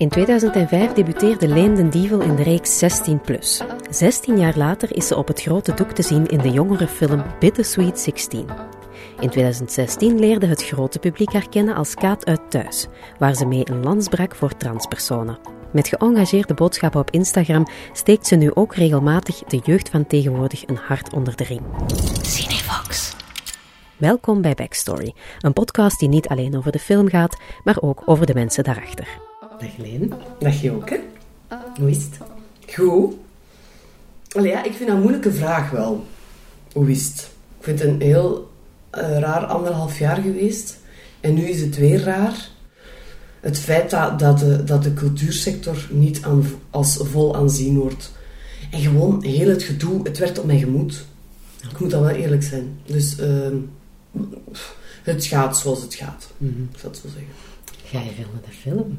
In 2005 debuteerde Leen den Dievel in de reeks 16 plus. 16 jaar later is ze op het grote doek te zien in de jongere film Bittersweet 16. In 2016 leerde het grote publiek haar kennen als Kaat uit Thuis, waar ze mee een lans brak voor transpersonen. Met geëngageerde boodschappen op Instagram steekt ze nu ook regelmatig de jeugd van tegenwoordig een hart onder de riem. Cinevox. Welkom bij Backstory, een podcast die niet alleen over de film gaat, maar ook over de mensen daarachter. Dag Leen. Dag Joke. Hoe is het? Goed. Allee, ja, ik vind dat een moeilijke vraag wel. Hoe is het? Ik vind het een heel uh, raar anderhalf jaar geweest. En nu is het weer raar. Het feit dat, dat, de, dat de cultuursector niet aan, als vol aanzien wordt. En gewoon heel het gedoe, het werd op mijn gemoed. Ik moet dat wel eerlijk zijn. Dus uh, het gaat zoals het gaat. Mm -hmm. Ik zal het zo zeggen. Ga je veel naar de film?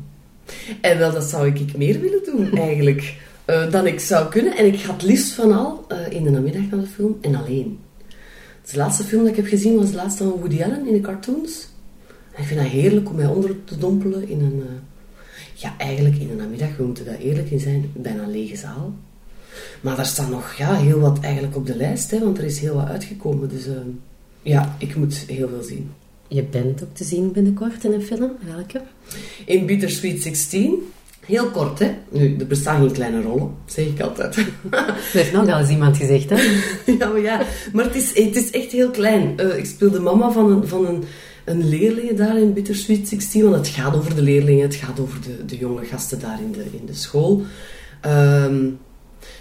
En wel, dat zou ik meer willen doen eigenlijk. Uh, dan ik zou kunnen. En ik ga het liefst van al uh, in de namiddag naar de film en alleen. Dus de laatste film dat ik heb gezien was de laatste van Woody Allen in de cartoons. En ik vind dat heerlijk om mij onder te dompelen in een... Uh, ja, eigenlijk in de namiddag, we moeten daar eerlijk in zijn, bijna een lege zaal. Maar daar staat nog ja, heel wat eigenlijk op de lijst, hè, want er is heel wat uitgekomen. Dus ja, ik moet heel veel zien. Je bent ook te zien binnenkort in een film. Welke? In Bittersweet 16. Heel kort, hè? Nu, er bestaan geen kleine rollen, zeg ik altijd. Dat heeft nog wel eens iemand gezegd, hè? ja, maar ja. Maar het is, het is echt heel klein. Uh, ik speel de mama van een, van een, een leerling daar in Bittersweet 16. Want het gaat over de leerlingen, het gaat over de, de jonge gasten daar in de, in de school. Um,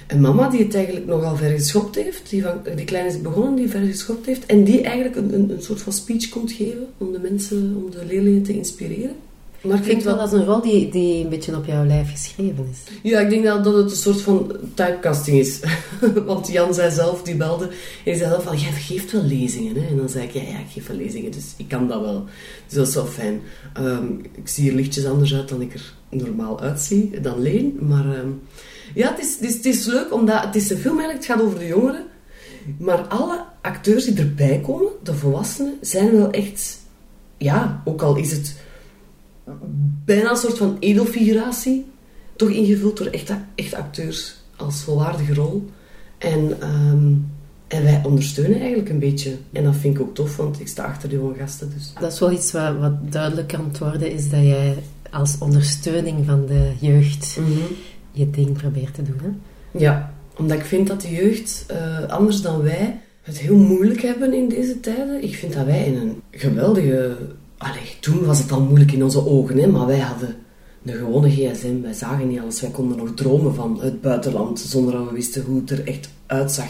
een mama die het eigenlijk nogal ver geschopt heeft, die, van, die klein is begonnen, die ver geschopt heeft, en die eigenlijk een, een, een soort van speech komt geven om de mensen, om de leerlingen te inspireren. Maar ik vind wel dat is een rol die, die een beetje op jouw lijf geschreven is. Ja, ik denk dat, dat het een soort van typecasting is. Want Jan zei zelf, die belde, en die zei zelf van, jij geeft wel lezingen. Hè? En dan zei ik, ja, ja, ik geef wel lezingen, dus ik kan dat wel. Dus dat is wel fijn. Um, ik zie er lichtjes anders uit dan ik er normaal uitzie, dan Leen. Maar um, ja, het is, het, is, het is leuk, omdat het is een film eigenlijk, het gaat over de jongeren. Maar alle acteurs die erbij komen, de volwassenen, zijn wel echt... Ja, ook al is het bijna een soort van edelfiguratie, toch ingevuld door echte, echte acteurs als volwaardige rol. En, um, en wij ondersteunen eigenlijk een beetje. En dat vind ik ook tof, want ik sta achter de jonge gasten. Dus. Dat is wel iets wat, wat duidelijk het worden is, dat jij als ondersteuning van de jeugd mm -hmm. Je ding probeert te doen. Hè? Ja, omdat ik vind dat de jeugd, uh, anders dan wij, het heel moeilijk hebben in deze tijden. Ik vind dat wij in een geweldige Allee, toen was het al moeilijk in onze ogen, hè, maar wij hadden een gewone gsm. Wij zagen niet alles. Wij konden nog dromen van het buitenland, zonder dat we wisten hoe het er echt uitzag.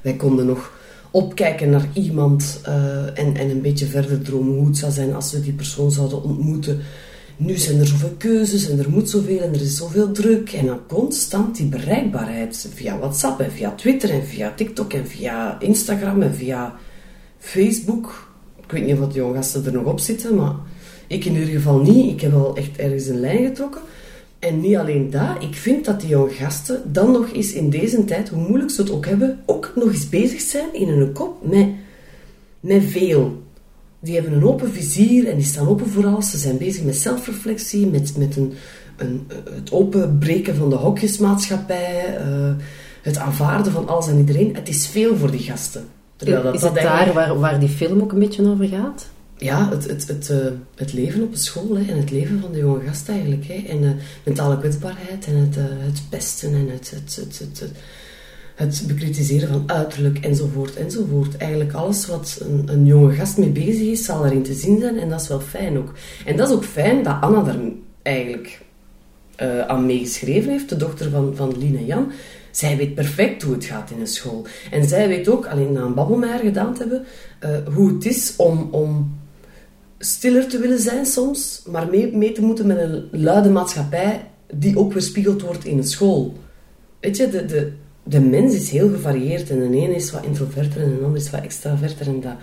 Wij konden nog opkijken naar iemand uh, en, en een beetje verder dromen hoe het zou zijn als we die persoon zouden ontmoeten. Nu zijn er zoveel keuzes en er moet zoveel en er is zoveel druk. En dan constant die bereikbaarheid via WhatsApp en via Twitter en via TikTok en via Instagram en via Facebook ik weet niet of de jonge gasten er nog op zitten, maar ik in ieder geval niet. Ik heb wel echt ergens een lijn getrokken. En niet alleen dat, ik vind dat die jonge gasten dan nog eens in deze tijd, hoe moeilijk ze het ook hebben, ook nog eens bezig zijn in hun kop met, met veel. Die hebben een open vizier en die staan open voor alles. Ze zijn bezig met zelfreflectie, met, met een, een, het openbreken van de hokjesmaatschappij, uh, het aanvaarden van alles en iedereen. Het is veel voor die gasten. Dat, is het daar waar, waar die film ook een beetje over gaat? Ja, het, het, het, uh, het leven op de school hè, en het leven van de jonge gast eigenlijk. Hè, en uh, mentale kwetsbaarheid en het, het pesten en het, het, het, het, het, het bekritiseren van uiterlijk enzovoort enzovoort. Eigenlijk alles wat een, een jonge gast mee bezig is, zal erin te zien zijn en dat is wel fijn ook. En dat is ook fijn dat Anna daar eigenlijk aan meegeschreven heeft, de dochter van, van Lien en Jan. Zij weet perfect hoe het gaat in een school. En zij weet ook, alleen na een babbelmeier gedaan te hebben, uh, hoe het is om, om stiller te willen zijn soms, maar mee, mee te moeten met een luide maatschappij die ook weerspiegeld wordt in een school. Weet je, de, de, de mens is heel gevarieerd en de ene is wat introverter en de ander is wat extraverter en dat.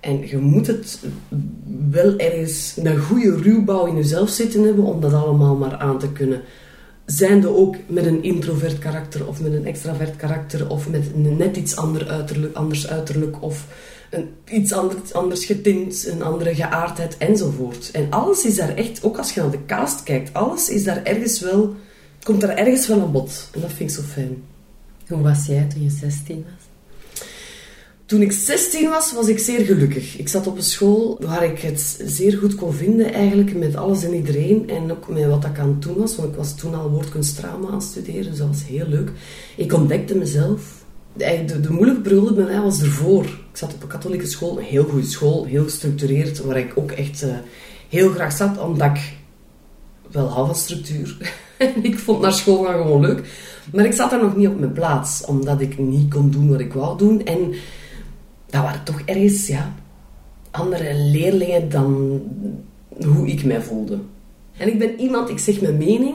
En je moet het wel ergens een goede ruwbouw in jezelf zitten hebben om dat allemaal maar aan te kunnen zijnde ook met een introvert karakter of met een extravert karakter of met een net iets ander uiterlijk, anders uiterlijk of een, iets anders, anders getint, een andere geaardheid enzovoort. En alles is daar echt, ook als je naar de cast kijkt, alles is daar ergens wel, komt daar ergens wel aan bod. En dat vind ik zo fijn. Hoe was jij toen je 16 was? Toen ik 16 was, was ik zeer gelukkig. Ik zat op een school waar ik het zeer goed kon vinden, eigenlijk met alles en iedereen. En ook met wat ik aan het doen was, want ik was toen al woordkunstdrama aan het studeren, dus dat was heel leuk. Ik ontdekte mezelf. De, de, de moeilijke periode bij mij was ervoor. Ik zat op een katholieke school, een heel goede school, heel gestructureerd, waar ik ook echt uh, heel graag zat, omdat ik wel hou van structuur. ik vond naar school gaan gewoon leuk. Maar ik zat daar nog niet op mijn plaats, omdat ik niet kon doen wat ik wou doen. En dat waren toch ergens ja, andere leerlingen dan hoe ik mij voelde. En ik ben iemand, ik zeg mijn mening,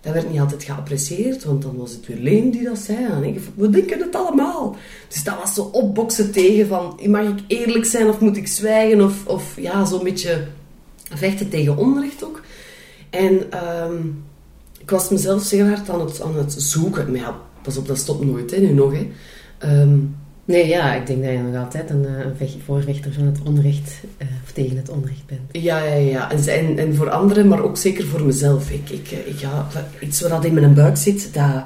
dat werd niet altijd geapprecieerd, want dan was het weer Leen die dat zei. En ik, we denken het allemaal. Dus dat was zo opboksen tegen van, mag ik eerlijk zijn of moet ik zwijgen? Of, of ja, zo'n beetje vechten tegen onrecht ook. En ik was mezelf zeer hard aan het, aan het zoeken. Maar pas op, dat stopt nooit, hè, nu nog. Hè. Um, Nee, ja, ik denk dat je nog altijd een, eh, een van het onrecht, uh, of tegen het onrecht bent. Ja, ja, ja. En, en voor anderen, maar ook zeker voor mezelf. Ik, ik, eh, ik, ja, iets wat in mijn buik zit, dat,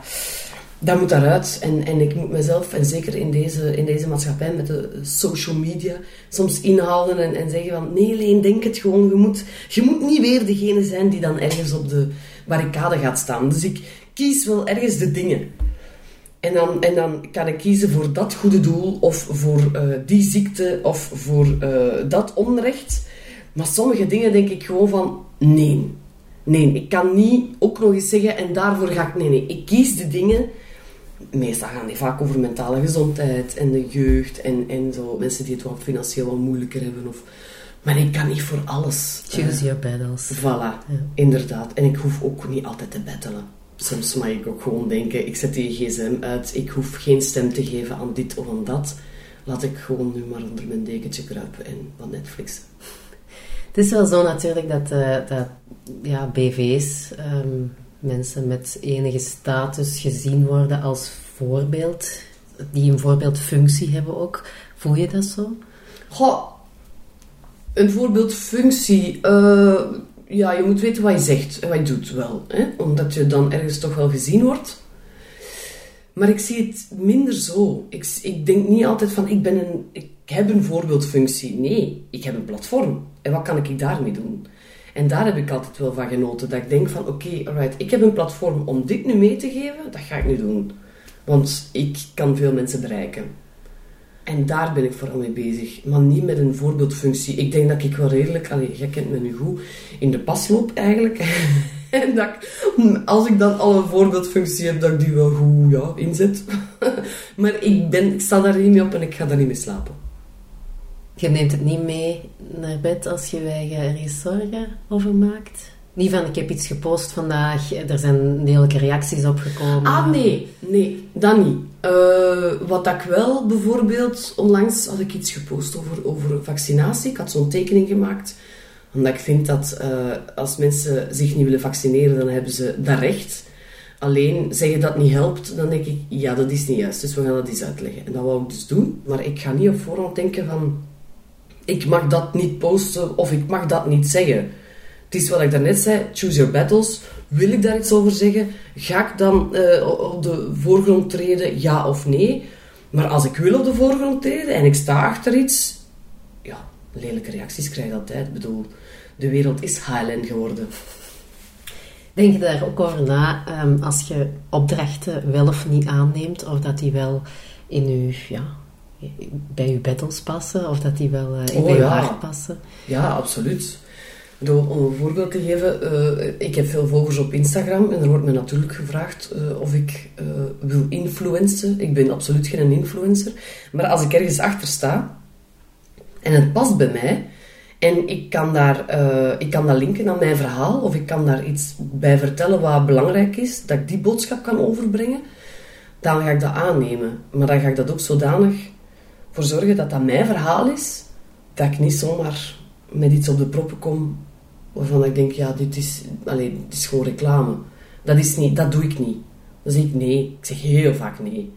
dat moet daaruit. En, en ik moet mezelf, en zeker in deze, in deze maatschappij met de social media, soms inhalen en, en zeggen van... Nee, Leen, denk het gewoon. Je moet, je moet niet weer degene zijn die dan ergens op de barricade gaat staan. Dus ik kies wel ergens de dingen. En dan, en dan kan ik kiezen voor dat goede doel, of voor uh, die ziekte, of voor uh, dat onrecht. Maar sommige dingen denk ik gewoon van, nee. Nee, ik kan niet ook nog eens zeggen, en daarvoor ga ik... Nee, nee, ik kies de dingen... Meestal gaan die vaak over mentale gezondheid en de jeugd en, en zo. Mensen die het wat financieel wat moeilijker hebben. Of, maar ik kan niet voor alles. Choose your battles. Voilà, ja. inderdaad. En ik hoef ook niet altijd te battelen soms mag ik ook gewoon denken, ik zet die gsm uit, ik hoef geen stem te geven aan dit of aan dat. Laat ik gewoon nu maar onder mijn dekentje kruipen en wat Netflix. Het is wel zo natuurlijk dat, uh, dat ja, BV's, um, mensen met enige status, gezien worden als voorbeeld. Die een voorbeeldfunctie hebben ook. Voel je dat zo? Goh, een voorbeeldfunctie... Uh, ja, je moet weten wat je zegt en wat je doet wel. Hè? Omdat je dan ergens toch wel gezien wordt. Maar ik zie het minder zo. Ik, ik denk niet altijd van, ik, ben een, ik heb een voorbeeldfunctie. Nee, ik heb een platform. En wat kan ik daarmee doen? En daar heb ik altijd wel van genoten. Dat ik denk van, oké, alright, ik heb een platform om dit nu mee te geven. Dat ga ik nu doen. Want ik kan veel mensen bereiken. En daar ben ik vooral mee bezig. Maar niet met een voorbeeldfunctie. Ik denk dat ik wel redelijk... Allee, jij kent me nu goed. In de pas loop eigenlijk. en dat ik, als ik dan al een voorbeeldfunctie heb, dat ik die wel goed ja, inzet. maar ik, ben, ik sta daar niet op en ik ga daar niet mee slapen. Je neemt het niet mee naar bed als je je ergens zorgen over maakt? Niet van, ik heb iets gepost vandaag, er zijn degelijke reacties opgekomen. Ah, nee. Nee, dat niet. Uh, wat ik wel bijvoorbeeld... Onlangs had ik iets gepost over, over vaccinatie. Ik had zo'n tekening gemaakt. Omdat ik vind dat uh, als mensen zich niet willen vaccineren, dan hebben ze dat recht. Alleen zeggen dat niet helpt, dan denk ik, ja, dat is niet juist. Dus we gaan dat eens uitleggen. En dat wou ik dus doen. Maar ik ga niet op voorhand denken van... Ik mag dat niet posten of ik mag dat niet zeggen. Het is wat ik daarnet zei, choose your battles. Wil ik daar iets over zeggen? Ga ik dan uh, op de voorgrond treden, ja of nee? Maar als ik wil op de voorgrond treden en ik sta achter iets, ja, lelijke reacties krijg ik altijd. Ik bedoel, de wereld is Highland geworden. Denk je daar ook over na um, als je opdrachten wel of niet aanneemt, of dat die wel in uw, ja, bij je battles passen, of dat die wel uh, in oh, bij je ja. hart passen? Ja, absoluut. Door, om een voorbeeld te geven, uh, ik heb veel volgers op Instagram en er wordt me natuurlijk gevraagd uh, of ik uh, wil influencen. Ik ben absoluut geen influencer. Maar als ik ergens achter sta en het past bij mij en ik kan daar, ik kan dat linken aan mijn verhaal of ik kan daar iets bij vertellen wat belangrijk is, dat ik die boodschap kan overbrengen, dan ga ik dat aannemen. Maar dan ga ik dat ook zodanig voor zorgen dat dat mijn verhaal is, dat ik niet zomaar met iets op de proppen kom waarvan ik denk, ja, dit is, allez, dit is gewoon reclame. Dat, is niet, dat doe ik niet. Dan zeg ik nee. Ik zeg heel vaak nee.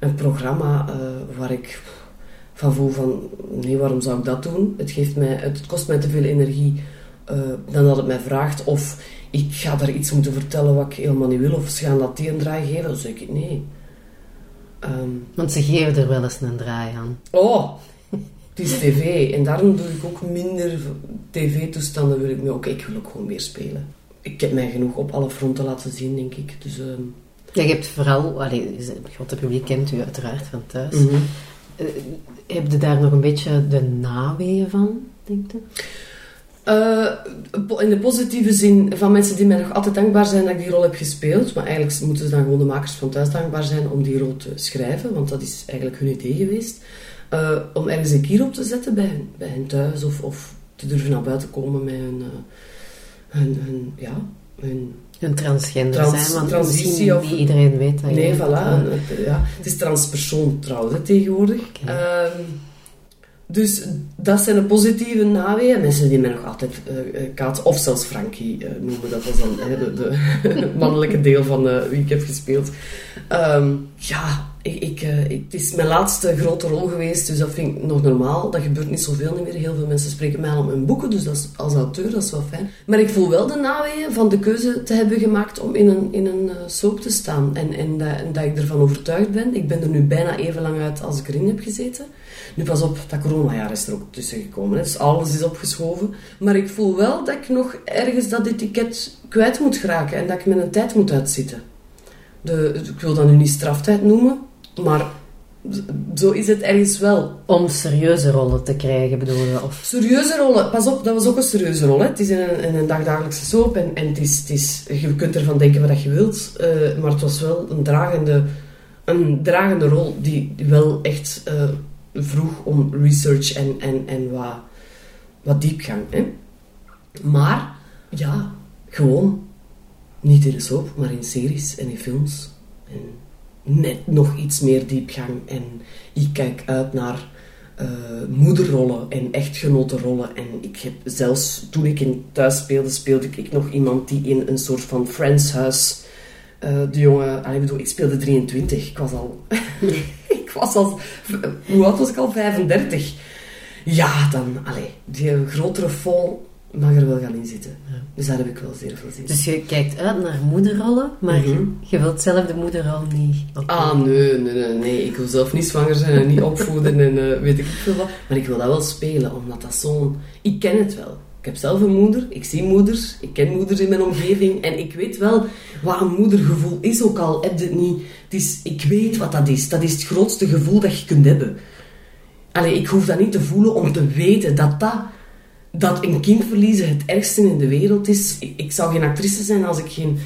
Een programma uh, waar ik van voel van, nee, waarom zou ik dat doen? Het, geeft mij, het kost mij te veel energie uh, dan dat het mij vraagt. Of ik ga daar iets moeten vertellen wat ik helemaal niet wil. Of ze gaan dat die een draai geven. Dan zeg ik, nee. Um, Want ze geven er wel eens een draai aan. Oh, het is tv. En daarom doe ik ook minder tv-toestanden. Wil ik ook, ik wil ook gewoon meer spelen. Ik heb mij genoeg op alle fronten laten zien, denk ik. Dus... Um, ja, je hebt vooral, allee, het publiek kent u uiteraard van thuis. Mm heb je daar nog een beetje de naweeën van, denk je? Uh, in de positieve zin van mensen die mij nog altijd dankbaar zijn dat ik die rol heb gespeeld. Maar eigenlijk moeten ze dan gewoon de makers van thuis dankbaar zijn om die rol te schrijven, want dat is eigenlijk hun idee geweest. Uh, om ergens een kier op te zetten bij hen, bij hen thuis of, of te durven naar buiten komen met hun, uh, hun, hun, ja, hun een transgender zijn, want transitie of... niet iedereen weet dat Nee, voilà. ja. Het is transpersoon trouwens tegenwoordig. Okay. Ehm, dus dat zijn de positieve naweeën. Mensen die mij nog altijd uh, Kaat of zelfs Frankie uh, noemen. Dat was dan uh, de, de mannelijke deel van wie ik heb gespeeld. Um, ja, ik, ik, het is mijn laatste grote rol geweest, dus dat vind ik nog normaal. Dat gebeurt niet zoveel meer. Heel veel mensen spreken mij om hun boeken, dus dat als auteur dat is wel fijn. Maar ik voel wel de naweeën van de keuze te hebben gemaakt om in een, in een soap te staan. En, en, dat, en dat ik ervan overtuigd ben. Ik ben er nu bijna even lang uit als ik erin heb gezeten. Nu pas op, dat coronajaar is er ook tussen gekomen. Dus alles is opgeschoven. Maar ik voel wel dat ik nog ergens dat etiket kwijt moet geraken. En dat ik mijn tijd moet uitzitten. De, ik wil dat nu niet straftijd noemen. Maar zo is het ergens wel. Om serieuze rollen te krijgen, bedoel je? Of? Serieuze rollen. Pas op, dat was ook een serieuze rol. Hè. Het is in een, een dagdagelijkse soap. En, en het is, het is, je kunt ervan denken wat je wilt. Uh, maar het was wel een dragende, een dragende rol die wel echt... Uh, vroeg om research en, en, en wat, wat diepgang. Hè? Maar ja, gewoon niet in de soap, maar in series en in films. En net nog iets meer diepgang. En ik kijk uit naar uh, moederrollen en echtgenotenrollen. En ik heb zelfs, toen ik in thuis speelde, speelde ik nog iemand die in een soort van friendshuis... Uh, de jongen, ik bedoel, ik speelde 23. Ik was al was al... Hoe oud was ik al? 35. Ja, dan... Allee, die grotere vol mag er wel gaan in zitten. Ja. Dus daar heb ik wel zeer veel zin Dus je kijkt uit naar moederrollen, maar mhm. je wilt zelf de moederrol niet opvoeden. Ah, nee, nee, nee, nee. Ik wil zelf niet zwanger zijn en niet opvoeden en uh, weet ik veel wat. Maar ik wil dat wel spelen, omdat dat zo'n... Ik ken het wel. Ik heb zelf een moeder, ik zie moeders, ik ken moeders in mijn omgeving en ik weet wel wat een moedergevoel is, ook al heb je het niet. Het is, ik weet wat dat is. Dat is het grootste gevoel dat je kunt hebben. Allee, ik hoef dat niet te voelen om te weten dat dat, dat een kind verliezen het ergste in de wereld is. Ik, zou geen actrice zijn als ik geen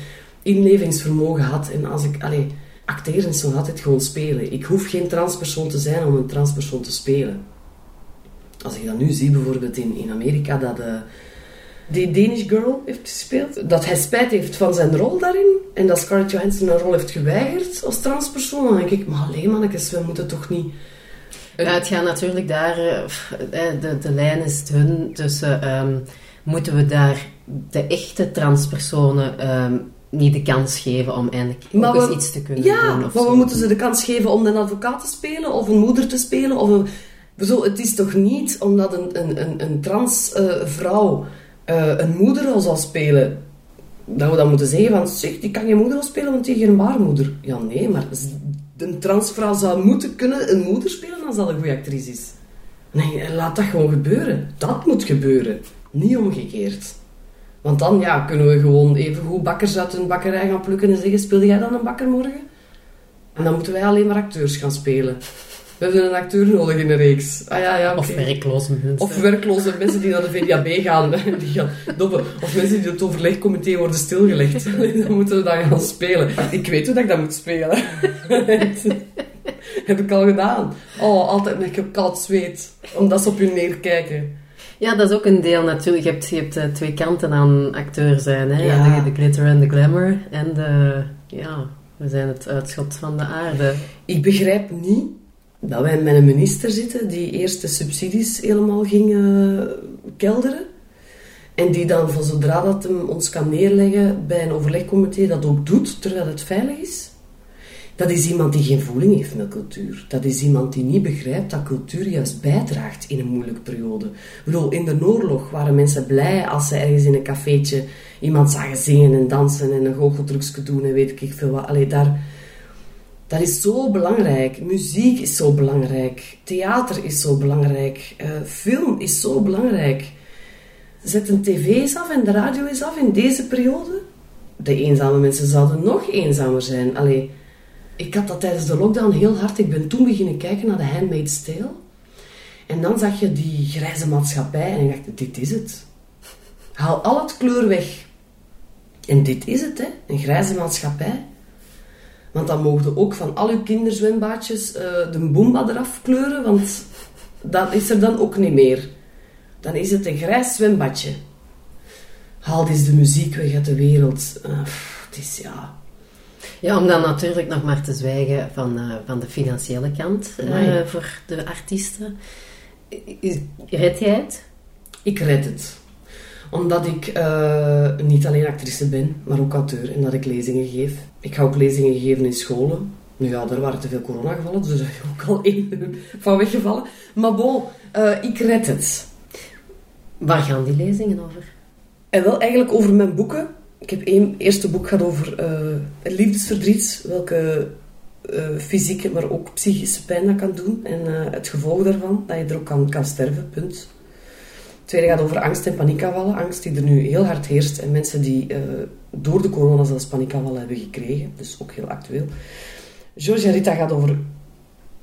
inlevingsvermogen had en als ik... Allee, acteren is nog altijd gewoon spelen. Ik hoef geen transpersoon te zijn om een transpersoon te spelen als ik dat nu zie, bijvoorbeeld in, in Amerika, dat uh, die Danish Girl heeft gespeeld, dat hij spijt heeft van zijn rol daarin en dat Scarlett Johansson een rol heeft geweigerd als transpersoon, dan denk ik, maar alleen mannetjes, we moeten toch niet... Ja, het gaat natuurlijk daar, eh, eh, de, de lijn is dun tussen, um, moeten we daar de echte transpersonen um, niet de kans geven om eindelijk maar eens iets te kunnen ja, doen. Of maar we moeten ze de kans geven om een advocaat te spelen, of een moeder te spelen, of een Bedoel, het is toch niet omdat een, een, een, een trans uh, vrouw uh, een moederrol zal spelen, dat we dan moeten zeggen van, zeg, die kan je moederrol spelen, want die is geen baarmoeder. Ja, nee, maar een transvrouw zou moeten kunnen een moeder spelen als dat een goede actrice is. Nee, laat dat gewoon gebeuren. Dat moet gebeuren. Niet omgekeerd. Want dan ja, kunnen we gewoon even goed bakkers uit een bakkerij gaan plukken en zeggen, speel jij dan een bakker morgen? En dan moeten wij alleen maar acteurs gaan spelen. We hebben een acteur nodig in de reeks. Ah, ja, ja, Of werkloze mensen. Of werkloze mensen die naar de VDAB gaan. Die gaan doppen. Of mensen die het overlegcomité worden stilgelegd. Dan moeten we dat gaan spelen. Ik weet hoe dat ik dat moet spelen. heb ik al gedaan. Oh, altijd met koud zweet. Omdat ze op je neerkijken. Ja, dat is ook een deel natuurlijk. Je hebt, je hebt uh, twee kanten aan acteur zijn. Hè? Ja. De, de, glitter en de glamour. En de... Ja, we zijn het uitschot van de aarde. Ik begrijp niet dat wij met een minister zitten die eerst de subsidies helemaal ging uh, kelderen. En die dan van zodra dat hem ons kan neerleggen bij een overlegcomité dat ook doet, terwijl het veilig is. Dat is iemand die geen voeling heeft met cultuur. Dat is iemand die niet begrijpt dat cultuur juist bijdraagt in een moeilijke periode. Ik bedoel, in de oorlog waren mensen blij als ze ergens in een cafeetje iemand zagen zingen en dansen en een goocheltrucje doen en weet ik veel wat. Allee, daar, dat is zo belangrijk. Muziek is zo belangrijk. Theater is zo belangrijk. Uh, film is zo belangrijk. Zet een tv eens af en de radio eens af in deze periode. De eenzame mensen zouden nog eenzamer zijn. Allee, ik had dat tijdens de lockdown heel hard. Ik ben toen beginnen kijken naar de Handmaid's Tale. En dan zag je die grijze maatschappij en ik dacht, dit is het. Haal al het kleur weg. En dit is het, hè. Een grijze maatschappij. Want dan mogen ook van al uw kinderzwembaadjes uh, de boomba eraf kleuren, want dat is er dan ook niet meer. Dan is het een grijs zwembadje. Haal eens de muziek weg uit de wereld. Uh, het is ja... Ja, om dan natuurlijk nog maar te zwijgen van, uh, van de financiële kant voor de artiesten. Red jij het? Ik red het omdat ik uh, niet alleen actrice ben, maar ook auteur en dat ik lezingen geef. Ik ga ook lezingen geven in scholen. Nu ja, daar waren te veel coronagevallen, dus daar is ook al één van weggevallen. Maar bon, uh, ik red het. Waar gaan die lezingen over? En wel eigenlijk over mijn boeken. Ik heb één eerste boek gaat over uh, liefdesverdriet, welke fysieke, maar ook psychische pijn dat kan doen. En het gevolg daarvan, dat je er ook kan, kan sterven, punt tweede gaat over angst en paniekaanvallen. Angst die er nu heel hard heerst en mensen die uh, door de corona zelfs paniekaanvallen hebben gekregen. Dus ook heel actueel. Georgia Rita gaat over,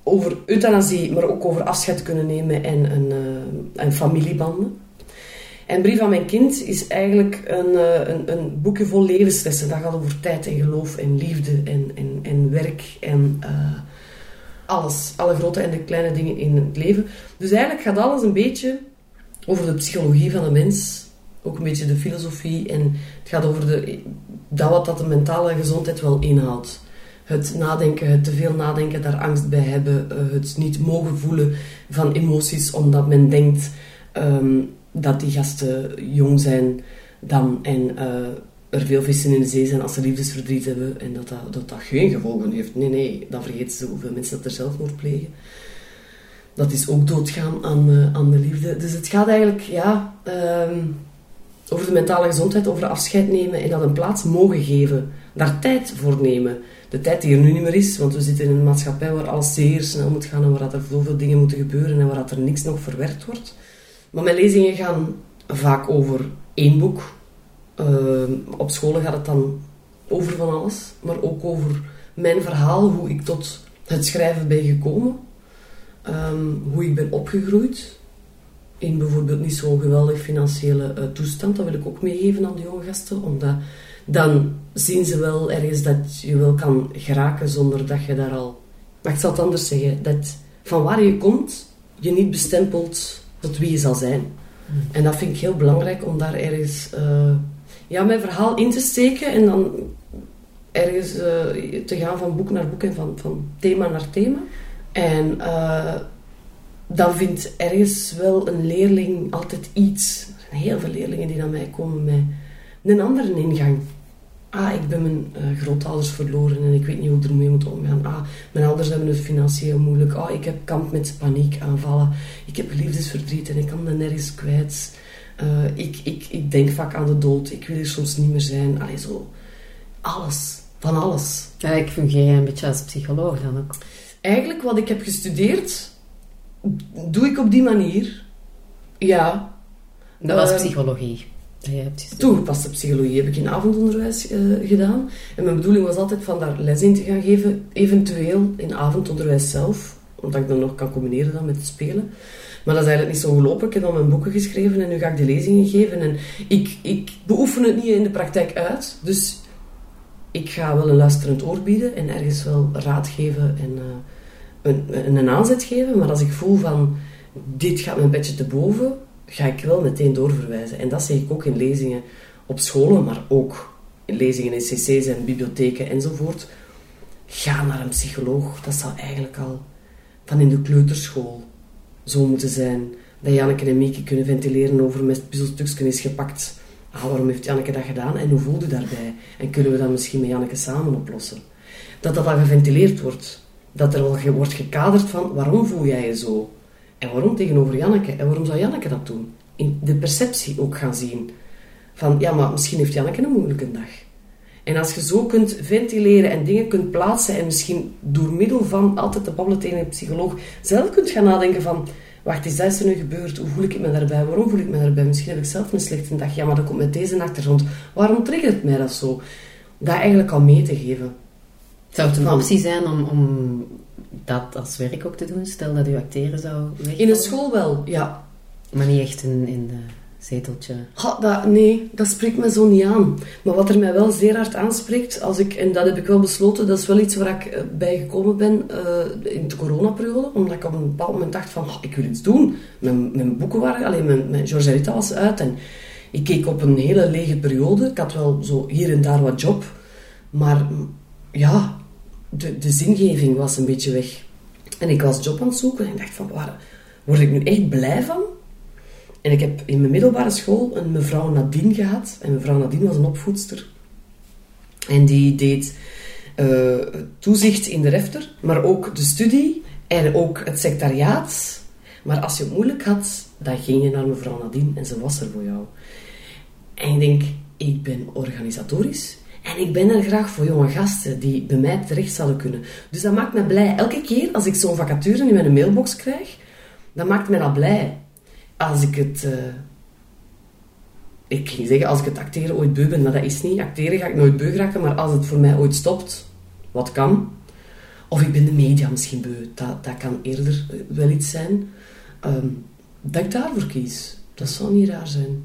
over euthanasie, maar ook over afscheid kunnen nemen en, en, en familiebanden. En Brief van mijn kind is eigenlijk een, uh, een, een, boekje vol levenslessen. Dat gaat over tijd en geloof en liefde en, en, en werk en alles. Alle grote en de kleine dingen in het leven. Dus eigenlijk gaat alles een beetje over de psychologie van de mens. Ook een beetje de filosofie. En het gaat over de, dat wat dat de mentale gezondheid wel inhoudt. Het nadenken, het te veel nadenken, daar angst bij hebben. Eh, het niet mogen voelen van emoties omdat men denkt ehm, dat die gasten jong zijn dan en uh, er veel vissen in de zee zijn als ze liefdesverdriet hebben en dat dat, dat, geen gevolgen heeft. Nee, nee, dan vergeten ze hoeveel mensen dat er zelfmoord plegen dat is ook doodgaan aan, uh, aan de liefde. Dus het gaat eigenlijk ja, um, over de mentale gezondheid, over afscheid nemen en dat een plaats mogen geven. Daar tijd voor nemen. De tijd die er nu niet meer is, want we zitten in een maatschappij waar alles zeer snel moet gaan en waar er zoveel dingen moeten gebeuren en waar er niks nog verwerkt wordt. Maar mijn lezingen gaan vaak over één boek. Uh, op scholen gaat het dan over van alles, maar ook over mijn verhaal, hoe ik tot het schrijven ben gekomen. Um, hoe ik ben opgegroeid. In bijvoorbeeld niet zo'n geweldig financiële uh, toestand. Dat wil ik ook meegeven aan de jonge gasten. Omdat dan zien ze wel ergens dat je wel kan geraken zonder dat je daar al... Maar ik zal het anders zeggen. Dat van waar je komt, je niet bestempelt tot wie je zal zijn. Hmm. En dat vind ik heel belangrijk om daar ergens uh, ja, mijn verhaal in te steken en dan ergens uh, te gaan van boek naar boek en van, van thema naar thema. En uh, dan vindt ergens wel een leerling altijd iets. Er zijn heel veel leerlingen die naar mij komen met een andere ingang. Ah, ik ben mijn uh, grootouders verloren en ik weet niet hoe ik ermee moet omgaan. Ah, mijn ouders hebben het financieel moeilijk. Ah, ik heb kamp met paniekaanvallen. Ik heb liefdesverdriet en ik kan dat nergens kwijt. Uh, ik, ik, ik denk vaak aan de dood. Ik wil er soms niet meer zijn. Allee, zo. Alles. Van alles. Ja, ik fungeer een beetje als psycholoog dan ook eigenlijk wat ik heb gestudeerd, doe ik op die manier. Ja. Dat was uh, psychologie. Toegepaste psychologie heb ik in avondonderwijs uh, gedaan. En mijn bedoeling was altijd van daar les in te gaan geven, eventueel in avondonderwijs zelf, omdat ik dan nog kan combineren dan met het spelen. Maar dat is eigenlijk niet zo gelopen. Ik heb dan mijn boeken geschreven en nu ga ik de lezingen geven. En ik, ik beoefen het niet in de praktijk uit. Dus ik ga wel een luisterend oor bieden en ergens wel raad geven en... Uh, een, een aanzet geven, maar als ik voel van dit gaat mijn beetje te boven, ga ik wel meteen doorverwijzen. En dat zeg ik ook in lezingen op scholen, maar ook in lezingen in cc's en bibliotheken enzovoort. Ga naar een psycholoog. Dat zou eigenlijk al van in de kleuterschool zo moeten zijn. Dat Janneke en Mieke kunnen ventileren over met puzzelstukjes is gepakt. Ah, waarom heeft Janneke dat gedaan en hoe voelt u daarbij? En kunnen we dat misschien met Janneke samen oplossen? dat dat al geventileerd wordt. Dat er al wordt gekaderd van waarom voel jij je zo? En waarom tegenover Janneke? En waarom zou Janneke dat doen? In de perceptie ook gaan zien. Van ja, maar misschien heeft Janneke een moeilijke dag. En als je zo kunt ventileren en dingen kunt plaatsen en misschien door middel van altijd te babbelen tegen een psycholoog zelf kunt gaan nadenken van wacht, is dat er nu gebeurd? Hoe voel ik me daarbij? Waarom voel ik me daarbij? Misschien heb ik zelf een slechte dag. Ja, maar dat komt met deze achtergrond. Waarom triggert mij dat zo? Dat eigenlijk al mee te geven. Zou het een Van- optie zijn om, om dat als werk ook te doen? Stel dat uw acteren zou wegvallen. In een school wel, ja. Maar niet echt in, in de zeteltje. Ha, dat, nee, dat spreekt me zo niet aan. Maar wat er mij wel zeer hard aanspreekt, als ik, en dat heb ik wel besloten, dat is wel iets waar ik eh, bij gekomen ben eh, in de coronaperiode, omdat ik op een bepaald moment dacht van, "Ha, ik wil iets doen. Mijn, mijn boeken waren, alleen mijn, mijn George Rita was uit en ik keek op een hele lege periode. Ik had wel zo hier en daar wat job, maar ja, de, de zingeving was een beetje weg. En ik was job aan het zoeken en dacht van, waar word ik nu echt blij van? En ik heb in mijn middelbare school een mevrouw Nadine gehad. En mevrouw Nadine was een opvoedster. En die deed eh, toezicht in de refter, maar ook de studie en ook het secretariaat. Maar als je het moeilijk had, dan ging je naar mevrouw Nadine en ze was er voor jou. En ik denk, ik ben organisatorisch en ik ben er graag voor jonge gasten die bij mij terecht zouden kunnen. Dus dat maakt me blij. Elke keer als ik zo'n vacature in mijn mailbox krijg, dan maakt mij dat blij. Als ik het... eh, ik ging zeggen, als ik het acteren ooit beu ben, dat is niet. Acteren ga ik nooit beu geraken, maar als het voor mij ooit stopt, wat kan. Of ik ben de media misschien beu, dat, dat kan eerder eh, wel iets zijn. ehm, dat ik daarvoor kies. Dat zou niet raar zijn.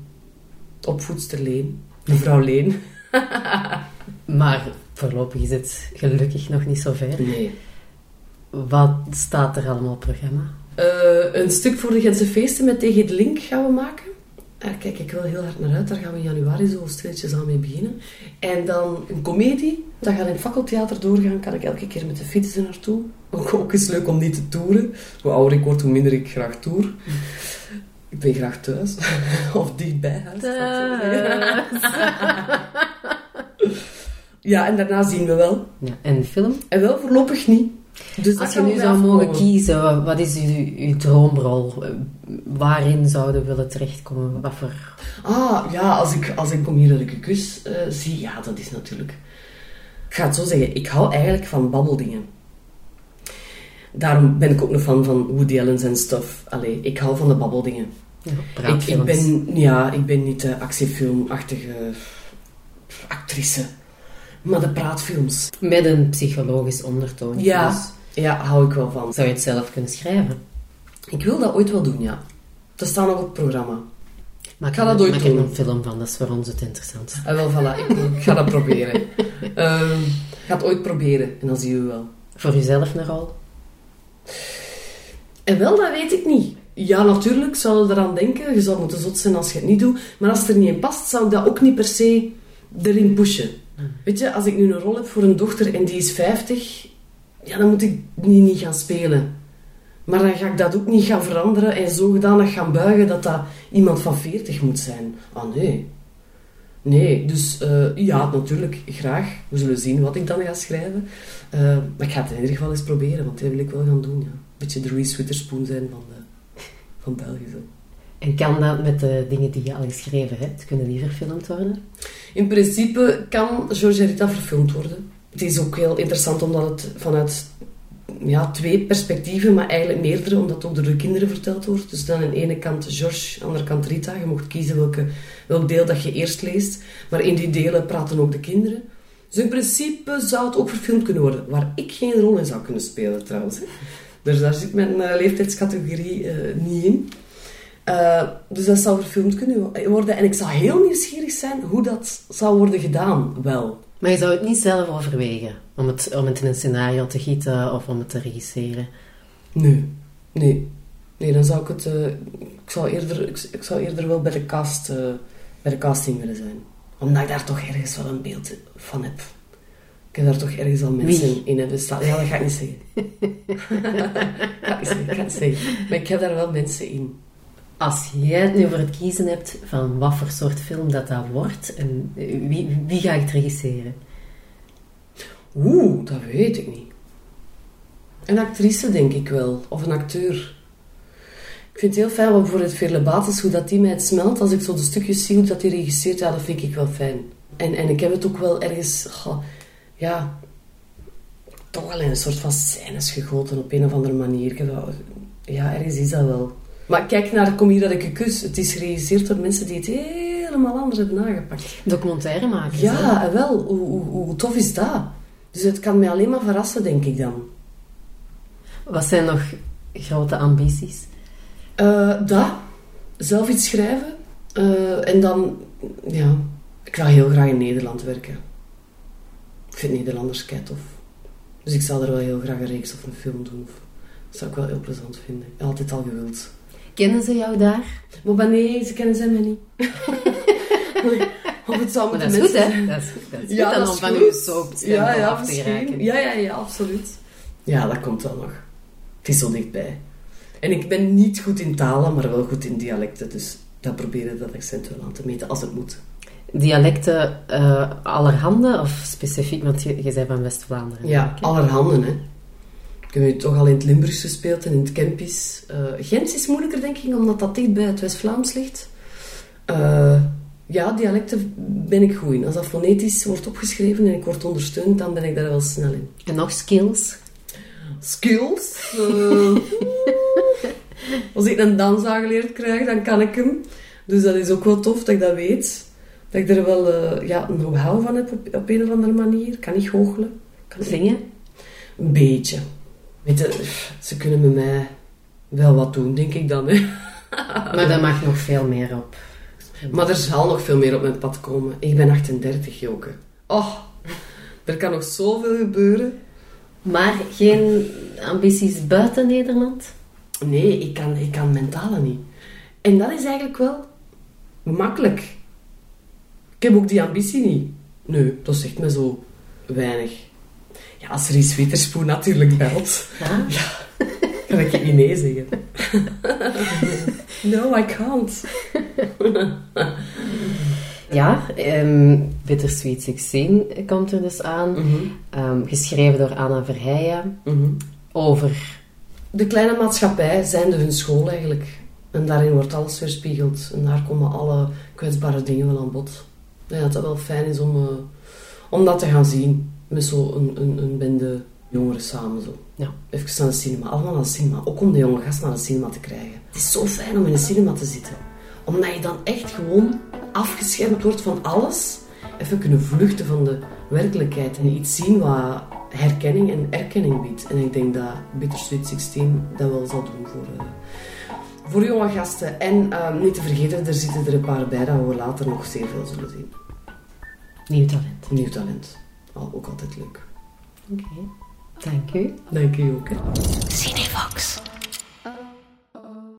Opvoedster Leen. Mevrouw Leen. Maar voorlopig is het gelukkig nog niet zo ver. Nee. Wat staat er allemaal op programma? Eh, een stuk voor de Gentse feesten met Tegen de Link gaan we maken. Daar kijk ik wel heel hard naar uit. Daar gaan we in januari zo stilletjes aan mee beginnen. En dan een komedie. Dat gaat in het fakkeltheater doorgaan. Kan ik elke keer met de fiets er naartoe. Ook, ook is leuk om niet te toeren. Hoe ouder ik word, hoe minder ik graag toer. Ik ben graag thuis. of dichtbij huis. zal ik zo zeggen. Ja, en daarna zien we wel. Ja, en film? En wel voorlopig niet. Dus Als je nu zou mogen kiezen, wat is uw, uw droomrol? Eh, Waarin zouden we willen terechtkomen? Wat voor... Ah, ja, als ik, als ik Kom hier dat ik een kus eh, zie, ja, dat is natuurlijk... Ik ga het zo zeggen, ik hou eigenlijk van babbeldingen. Daarom ben ik ook een fan van Woody Allen en stuff. Allee, ik hou van de babbeldingen. Ja, Ik, ben, ja, ik ben niet de actiefilmachtige actrice. Maar de praatfilms, Met een psychologisch ondertoon. Ja. Dus ja, hou ik wel van. zou je het zelf kunnen schrijven? Ik wil dat ooit wel doen, ja. Dat staat nog op het programma. Maak ga er- dat ooit maak doen. een film van, dat is voor ons het interessantste. En wel, voilà, ik, ik ga dat proberen. Ehm, ik ga het ooit proberen en dan zien we wel. Voor een rol? En wel, dat weet ik niet. Ja, natuurlijk zou je eraan denken. Je zou moeten zot zijn als je het niet doet. Maar als het er niet in past, zou ik dat ook niet per se erin pushen. Weet je, als ik nu een rol heb voor een dochter en die is 50, ja, dan moet ik die niet gaan spelen. Maar dan ga ik dat ook niet gaan veranderen en zodanig gaan buigen dat dat iemand van 40 moet zijn. Ah, nee. Nee, dus eh, ja, natuurlijk, graag. We zullen zien wat ik dan ga schrijven. Eh, maar ik ga het in ieder geval eens proberen, want dat wil ik wel gaan doen. Ja. Een beetje de Reese Witherspoon zijn van, de, van België. Zo. En kan dat met de dingen die je al geschreven hebt? Kunnen die verfilmd worden? In principe kan George Rita verfilmd worden. Het is ook heel interessant omdat het vanuit ja, twee perspectieven, maar eigenlijk meerdere, omdat het ook door de kinderen verteld wordt. Dus dan aan de ene kant George, aan de andere kant Rita. Je mocht kiezen welke, welk deel dat je eerst leest. Maar in die delen praten ook de kinderen. Dus in principe zou het ook verfilmd kunnen worden. Waar ik geen rol in zou kunnen spelen trouwens. Dus daar zit mijn eh, leeftijdscategorie eh, niet in. Eh, dus dat zou verfilmd kunnen worden. En ik zou heel nieuwsgierig zijn hoe dat zou worden gedaan, wel. Maar je zou het niet zelf overwegen om het, om het in een scenario te gieten of om het te regisseren. Nee, nee. Nee, dan zou ik het... eh, ik, zou eerder, ik, ik zou eerder wel bij de, cast, eh, bij de casting willen zijn. Omdat ik daar toch ergens wel een beeld van heb. Ik heb daar toch ergens al mensen Wie? in hebben staan. Ja, dat ga ik niet zeggen. ik ga het niet zeggen, ik ga zeggen. Maar ik heb daar wel mensen in. Als jij het nu voor het kiezen hebt van wat voor soort film dat dat wordt, en wie, wie ga ik het regisseren? Oeh, dat weet ik niet. Een actrice, denk ik wel. Of een acteur. Ik vind het heel fijn, want bijvoorbeeld Veerle Bates, hoe dat die mij het smelt. Als ik zo de stukjes zie hoe dat die regisseert, ja, dat vind ik wel fijn. En, en ik heb het ook wel ergens... ja, toch wel in een soort van scènes gegoten op een of andere manier. Ja, ergens is dat wel. Maar kijk naar Kom hier dat ik je kus. Het is geregisseerd door mensen die het helemaal anders hebben aangepakt. Documentaire maken. Ja, wel. Hoe, hoe, hoe tof is dat? Dus het kan mij alleen maar verrassen, denk ik dan. Wat zijn nog grote ambities? Eh, dat. Zelf iets schrijven. Eh, en dan, ja, ik wil heel graag in Nederland werken. Ik vind Nederlanders kei tof. Dus ik zou er wel heel graag een reeks of een film doen. Of, dat zou ik wel heel plezant vinden. Altijd al gewild. Kennen ze jou daar? Maar nee, ze kennen zij mij niet. of het zou moeten dat is goed, mensen hè? Dat is goed. Dat is goed Ja, dan dat om is van goed. uw soap Ja, ja, af te. Ja, ja, ja, absoluut. Ja, dat komt wel nog. Het is zo dichtbij. En ik ben niet goed in talen, maar wel goed in dialecten. Dus dat proberen dat accent wel aan te meten als het moet. Dialecten eh, allerhande of specifiek, want je, je bent van West-Vlaanderen. Ja, allerhande, hè. Ik heb nu toch al in het Limburgs gespeeld en in het Kempisch. Eh Gens is moeilijker, denk ik, omdat dat dicht bij het West-Vlaams ligt. Eh, ja, dialecten ben ik goed in. Als dat fonetisch wordt opgeschreven en ik word ondersteund, dan ben ik daar wel snel in. En nog skills? skills. Eh, als ik een dans aangeleerd krijg, dan kan ik hem. Dus dat is ook wel tof dat ik dat weet. Dat ik er wel ja, een know-how van heb op, op een of andere manier. Kan ik goochelen. Kan Zingen? Een beetje. Weet je, ze kunnen met mij wel wat doen, denk ik dan. Hè. Maar daar mag nog veel meer op. Maar er zal nog veel meer op mijn pad komen. Ik ben 38, Joke. Oh, er kan nog zoveel gebeuren. Maar geen ambities buiten Nederland? Nee, ik kan, ik kan mentale niet. En dat is eigenlijk wel makkelijk. Ik heb ook die ambitie niet. Nee, dat zegt me zo weinig. Ja, als Ries Witherspoon natuurlijk belt, Ja? kan ik je niet nee zeggen. no, I can't. Ja, ehm Bittersweet 16 komt er dus aan. Mhm, Ehm, geschreven door Anna Verheijen. mhm. Over De kleine maatschappij zijn de hun school eigenlijk. En daarin wordt alles weerspiegeld. En daar komen alle kwetsbare dingen wel aan bod. Ja, dat het wel fijn is om, eh, om dat te gaan zien. Met zo'n een, een, een bende jongeren samen. Zo. Ja. Even naar de cinema. Allemaal naar de cinema. Ook om de jonge gast naar de cinema te krijgen. Het is zo fijn om in de cinema te zitten. Omdat je dan echt gewoon afgeschermd wordt van alles. Even kunnen vluchten van de werkelijkheid. En iets zien wat herkenning en erkenning biedt. En ik denk dat Bittersweet 16 dat wel zal doen voor, eh, voor jonge gasten. En eh, niet te vergeten, er zitten er een paar bij dat we later nog zeer veel zullen zien. nieuw talent. Nieuw talent. Al, ook altijd leuk. Oké, dank u. Dank je ook. Hè. Cinevox.